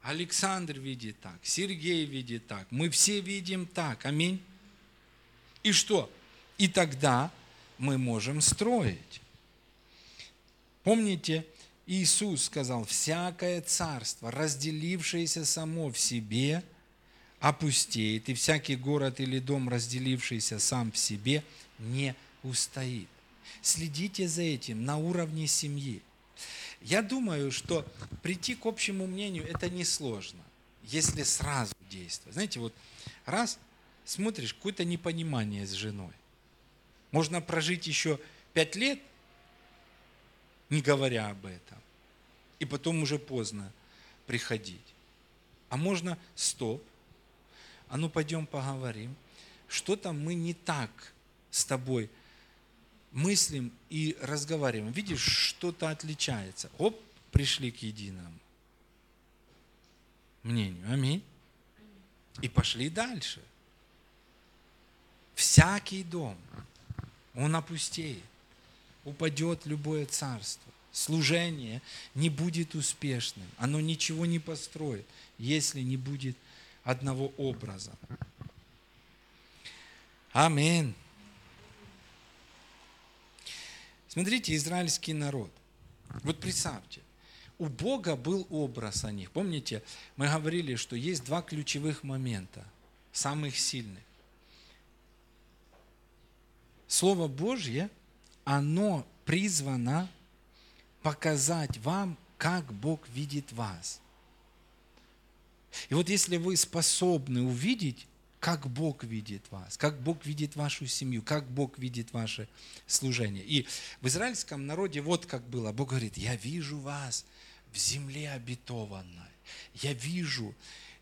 A: Александр видит так, Сергей видит так, мы все видим так. Аминь. И что? И тогда мы можем строить. Помните, Иисус сказал, всякое царство, разделившееся само в себе, опустеет, и всякий город или дом, разделившийся сам в себе, не устоит. Следите за этим на уровне семьи. Я думаю, что прийти к общему мнению это несложно, если сразу действовать. Знаете, вот раз смотришь, какое-то непонимание с женой. Можно прожить еще пять лет, не говоря об этом, и потом уже поздно приходить. А можно стоп, а ну пойдем поговорим, что-то мы не так с тобой мыслим и разговариваем. Видишь, что-то отличается. Оп, пришли к единому мнению. Аминь. И пошли дальше. Всякий дом, он опустеет. Упадет любое царство. Служение не будет успешным. Оно ничего не построит, если не будет одного образа. Аминь. Смотрите, израильский народ. Вот представьте, у Бога был образ о них. Помните, мы говорили, что есть два ключевых момента, самых сильных. Слово Божье, оно призвано показать вам, как Бог видит вас. И вот если вы способны увидеть как Бог видит вас, как Бог видит вашу семью, как Бог видит ваше служение. И в израильском народе вот как было. Бог говорит, я вижу вас в земле обетованной. Я вижу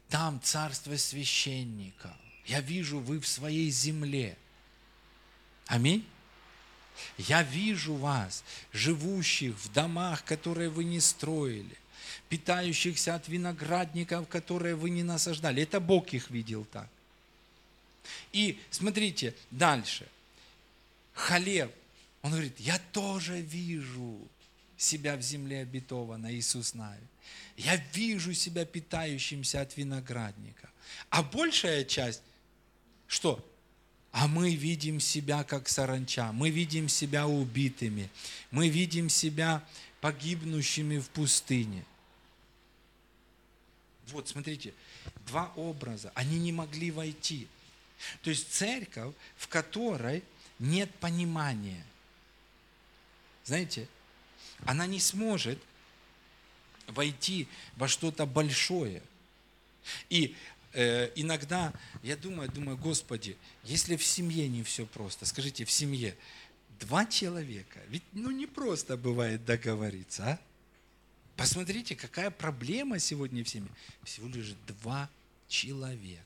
A: там царство священника. Я вижу, вы в своей земле. Аминь. Я вижу вас, живущих в домах, которые вы не строили, питающихся от виноградников, которые вы не насаждали. Это Бог их видел так. И смотрите дальше. Халев, он говорит, я тоже вижу себя в земле обетованной, Иисус Навин. Я вижу себя питающимся от виноградника. А большая часть, что? А мы видим себя как саранча, мы видим себя убитыми, мы видим себя погибнущими в пустыне. Вот, смотрите, два образа, они не могли войти. То есть церковь, в которой нет понимания. Знаете, она не сможет войти во что-то большое. И э, иногда я думаю, думаю, Господи, если в семье не все просто, скажите, в семье два человека, ведь ну не просто бывает договориться, а? Посмотрите, какая проблема сегодня в семье. Всего лишь два человека.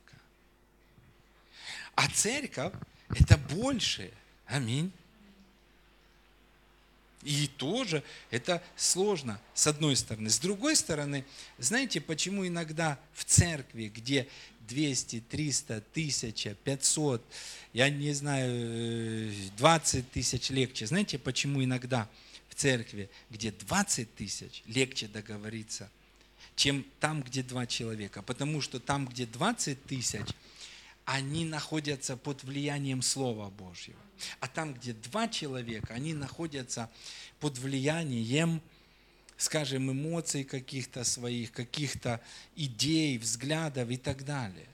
A: А церковь – это больше. Аминь. И тоже это сложно, с одной стороны. С другой стороны, знаете, почему иногда в церкви, где 200, 300, 1000, 500, я не знаю, 20 тысяч легче. Знаете, почему иногда церкви, где 20 тысяч, легче договориться, чем там, где два человека? Потому что там, где 20 тысяч – они находятся под влиянием Слова Божьего. А там, где два человека, они находятся под влиянием, скажем, эмоций каких-то своих, каких-то идей, взглядов и так далее.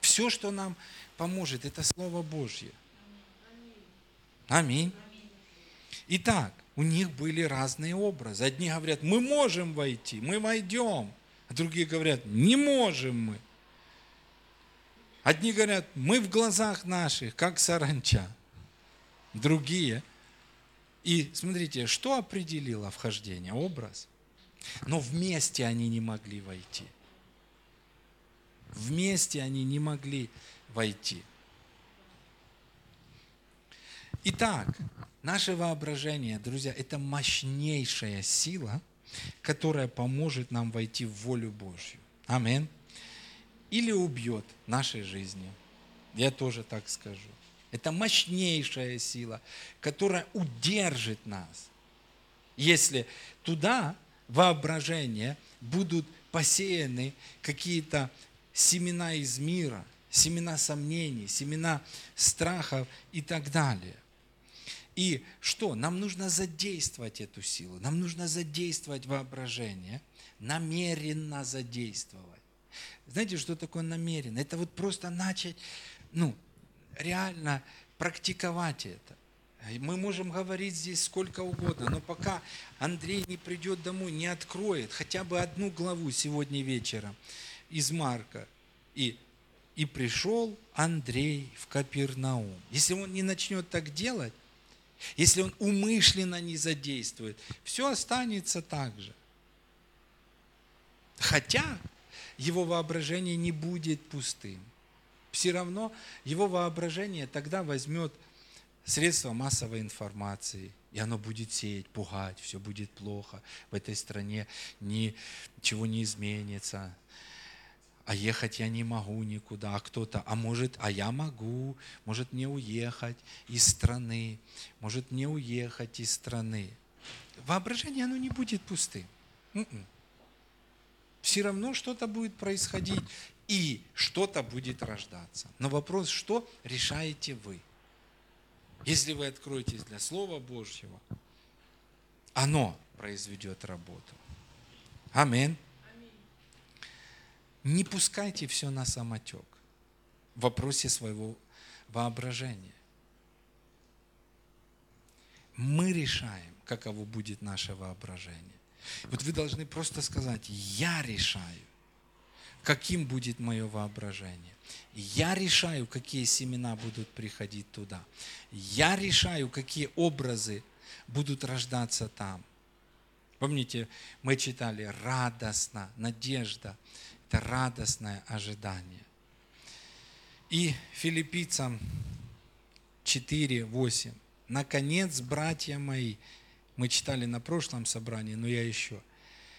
A: Все, что нам поможет, это Слово Божье. Аминь. Итак, у них были разные образы. Одни говорят, мы можем войти, мы войдем. А другие говорят, не можем мы. Одни говорят, мы в глазах наших, как саранча. Другие. И смотрите, что определило вхождение? Образ. Но вместе они не могли войти. Вместе они не могли войти. Итак, наше воображение, друзья, это мощнейшая сила, которая поможет нам войти в волю Божью. Аминь или убьет нашей жизни. Я тоже так скажу. Это мощнейшая сила, которая удержит нас. Если туда воображение будут посеяны какие-то семена из мира, семена сомнений, семена страхов и так далее. И что? Нам нужно задействовать эту силу, нам нужно задействовать воображение, намеренно задействовать. Знаете, что такое намеренно? Это вот просто начать, ну, реально практиковать это. Мы можем говорить здесь сколько угодно, но пока Андрей не придет домой, не откроет хотя бы одну главу сегодня вечером из Марка, и, и пришел Андрей в Капернаум. Если он не начнет так делать, если он умышленно не задействует, все останется так же. Хотя его воображение не будет пустым. Все равно его воображение тогда возьмет средства массовой информации, и оно будет сеять, пугать, все будет плохо, в этой стране ничего не изменится, а ехать я не могу никуда, а кто-то, а может, а я могу, может не уехать из страны, может не уехать из страны. Воображение, оно не будет пустым. М-м все равно что-то будет происходить и что-то будет рождаться. Но вопрос, что решаете вы? Если вы откроетесь для Слова Божьего, оно произведет работу. Аминь. Не пускайте все на самотек в вопросе своего воображения. Мы решаем, каково будет наше воображение. Вот вы должны просто сказать, я решаю, каким будет мое воображение. Я решаю, какие семена будут приходить туда. Я решаю, какие образы будут рождаться там. Помните, мы читали радостно, надежда. Это радостное ожидание. И филиппийцам 4, 8. Наконец, братья мои, мы читали на прошлом собрании, но я еще.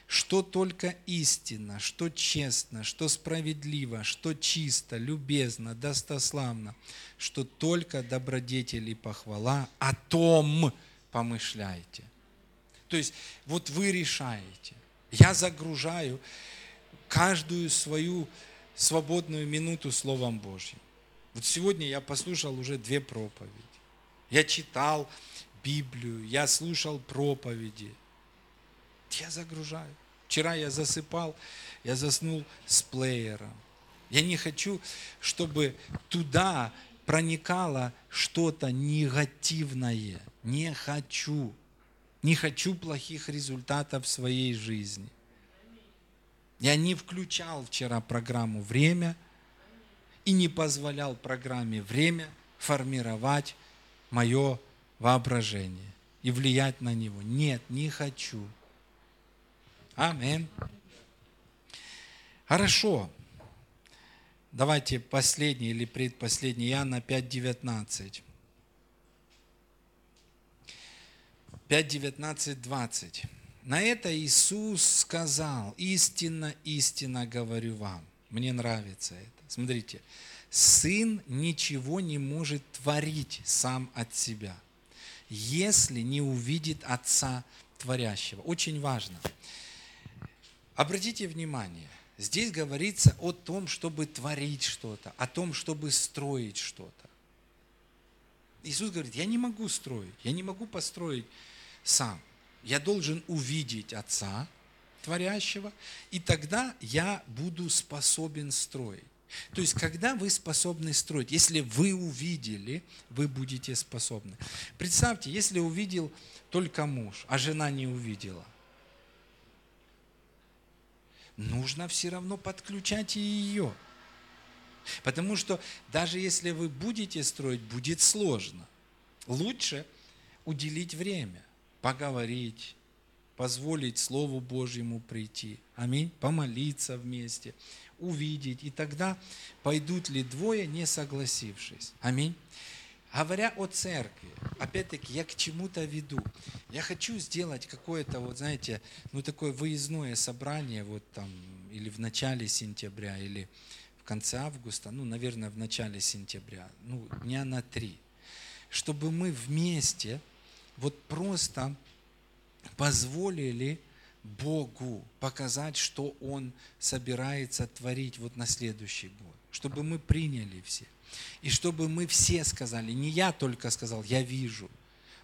A: Что только истинно, что честно, что справедливо, что чисто, любезно, достославно, что только добродетели и похвала, о том помышляйте. То есть вот вы решаете. Я загружаю каждую свою свободную минуту Словом Божьим. Вот сегодня я послушал уже две проповеди. Я читал Библию, я слушал проповеди. Я загружаю. Вчера я засыпал, я заснул с плеером. Я не хочу, чтобы туда проникало что-то негативное. Не хочу. Не хочу плохих результатов в своей жизни. Я не включал вчера программу «Время» и не позволял программе «Время» формировать мое воображение и влиять на него. Нет, не хочу. Амин. Хорошо. Давайте последний или предпоследний. Иоанна 5.19. 5, 19, 20. На это Иисус сказал, истинно, истинно говорю вам. Мне нравится это. Смотрите, Сын ничего не может творить сам от себя, если не увидит Отца Творящего. Очень важно. Обратите внимание, здесь говорится о том, чтобы творить что-то, о том, чтобы строить что-то. Иисус говорит, я не могу строить, я не могу построить сам. Я должен увидеть Отца Творящего, и тогда я буду способен строить. То есть, когда вы способны строить, если вы увидели, вы будете способны. Представьте, если увидел только муж, а жена не увидела, нужно все равно подключать и ее. Потому что даже если вы будете строить, будет сложно. Лучше уделить время поговорить, позволить Слову Божьему прийти. Аминь. Помолиться вместе, увидеть. И тогда пойдут ли двое, не согласившись. Аминь. Говоря о церкви, опять-таки, я к чему-то веду. Я хочу сделать какое-то, вот знаете, ну такое выездное собрание, вот там, или в начале сентября, или в конце августа, ну, наверное, в начале сентября, ну, дня на три, чтобы мы вместе, вот просто позволили Богу показать, что Он собирается творить вот на следующий год. Чтобы мы приняли все. И чтобы мы все сказали, не я только сказал, я вижу,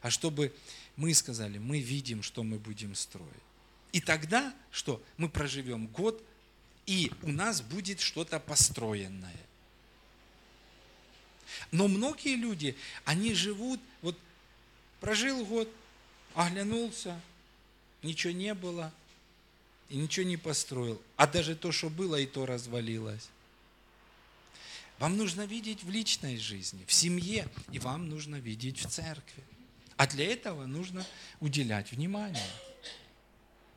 A: а чтобы мы сказали, мы видим, что мы будем строить. И тогда что? Мы проживем год, и у нас будет что-то построенное. Но многие люди, они живут, вот Прожил год, оглянулся, ничего не было, и ничего не построил. А даже то, что было, и то развалилось. Вам нужно видеть в личной жизни, в семье, и вам нужно видеть в церкви. А для этого нужно уделять внимание.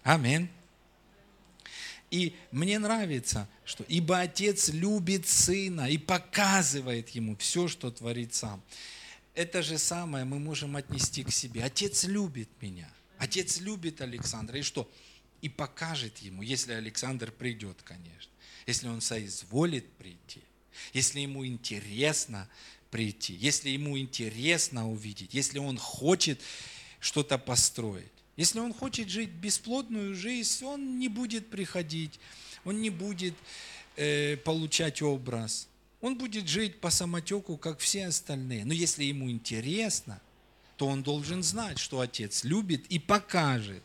A: Аминь. И мне нравится, что ибо Отец любит Сына и показывает Ему все, что творит Сам это же самое мы можем отнести к себе. Отец любит меня. Отец любит Александра. И что? И покажет ему, если Александр придет, конечно. Если он соизволит прийти. Если ему интересно прийти. Если ему интересно увидеть. Если он хочет что-то построить. Если он хочет жить бесплодную жизнь, он не будет приходить. Он не будет э, получать образ он будет жить по самотеку, как все остальные. Но если ему интересно, то он должен знать, что Отец любит и покажет.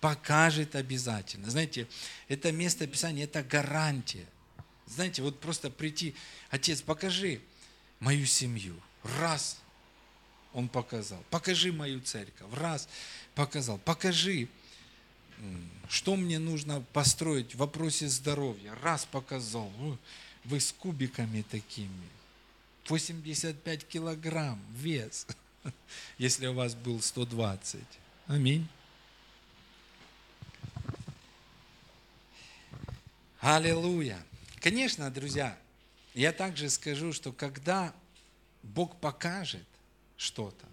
A: Покажет обязательно. Знаете, это место Писания, это гарантия. Знаете, вот просто прийти, Отец, покажи мою семью. Раз, он показал. Покажи мою церковь. Раз, показал. Покажи, что мне нужно построить в вопросе здоровья. Раз, показал вы с кубиками такими. 85 килограмм вес, если у вас был 120. Аминь. Аллилуйя. Конечно, друзья, я также скажу, что когда Бог покажет что-то,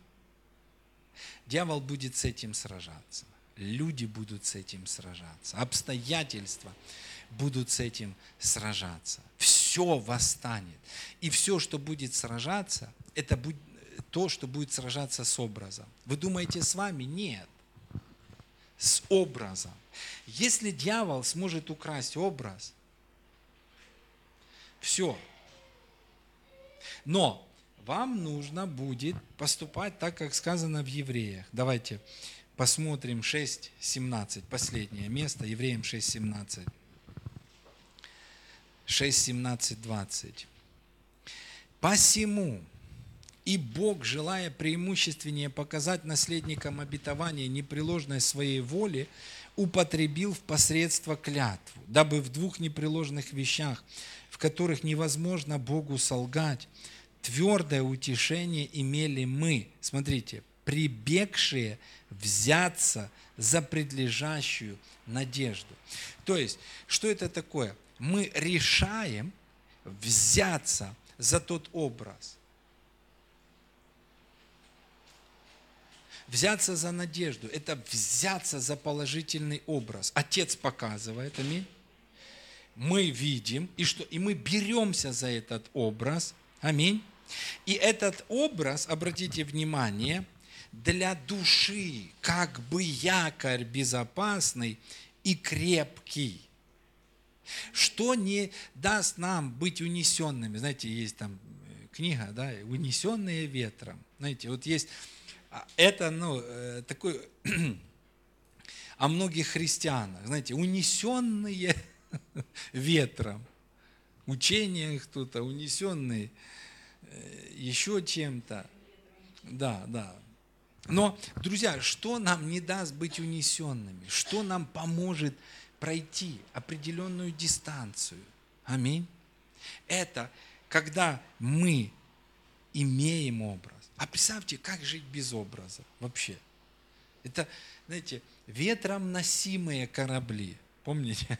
A: дьявол будет с этим сражаться, люди будут с этим сражаться, обстоятельства будут с этим сражаться. Все восстанет. И все, что будет сражаться, это будет то, что будет сражаться с образом. Вы думаете с вами? Нет. С образом. Если дьявол сможет украсть образ, все. Но вам нужно будет поступать так, как сказано в Евреях. Давайте посмотрим 6.17, последнее место, Евреям 6.17. 6, 17, 20. «Посему и Бог, желая преимущественнее показать наследникам обетования непреложной своей воли, употребил в посредство клятву, дабы в двух непреложных вещах, в которых невозможно Богу солгать, твердое утешение имели мы, смотрите, прибегшие взяться за предлежащую надежду. То есть, что это такое? Мы решаем взяться за тот образ. Взяться за надежду – это взяться за положительный образ. Отец показывает, аминь. Мы видим, и, что, и мы беремся за этот образ, аминь. И этот образ, обратите внимание, для души как бы якорь безопасный и крепкий что не даст нам быть унесенными. Знаете, есть там э, книга, да, «Унесенные ветром». Знаете, вот есть, а, это, ну, э, такой, о многих христианах, знаете, унесенные ветром, учениях кто-то, унесенные э, еще чем-то. Да, да. Но, друзья, что нам не даст быть унесенными? Что нам поможет пройти определенную дистанцию. Аминь. Это когда мы имеем образ. А представьте, как жить без образа вообще. Это, знаете, ветром носимые корабли, помните,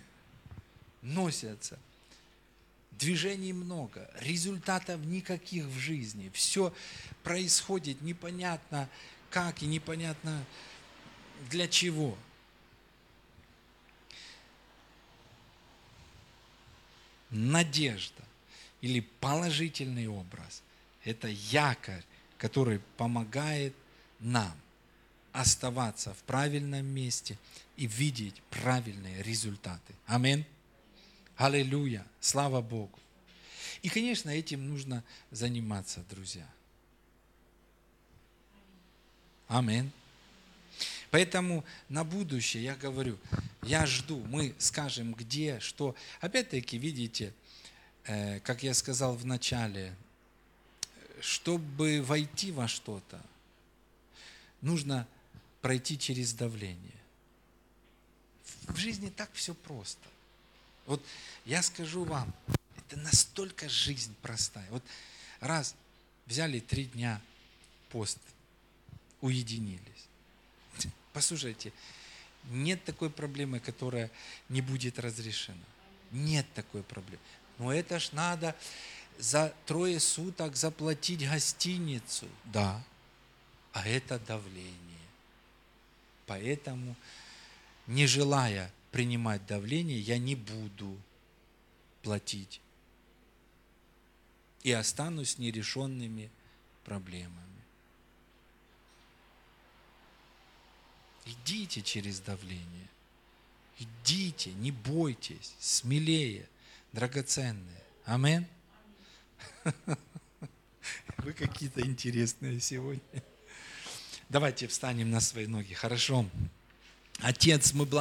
A: носятся. Движений много, результатов никаких в жизни. Все происходит непонятно как и непонятно для чего. Надежда или положительный образ – это якорь, который помогает нам оставаться в правильном месте и видеть правильные результаты. Аминь. Аллилуйя. Слава Богу. И, конечно, этим нужно заниматься, друзья. Аминь. Поэтому на будущее я говорю, я жду, мы скажем, где, что. Опять-таки, видите, э, как я сказал в начале, чтобы войти во что-то, нужно пройти через давление. В жизни так все просто. Вот я скажу вам, это настолько жизнь простая. Вот раз взяли три дня пост, уединились. Послушайте, нет такой проблемы, которая не будет разрешена. Нет такой проблемы. Но это ж надо за трое суток заплатить гостиницу. Да. А это давление. Поэтому, не желая принимать давление, я не буду платить. И останусь нерешенными проблемами. Идите через давление. Идите, не бойтесь, смелее, драгоценные. Амин. Вы какие-то интересные сегодня. Давайте встанем на свои ноги. Хорошо. Отец, мы благодарим.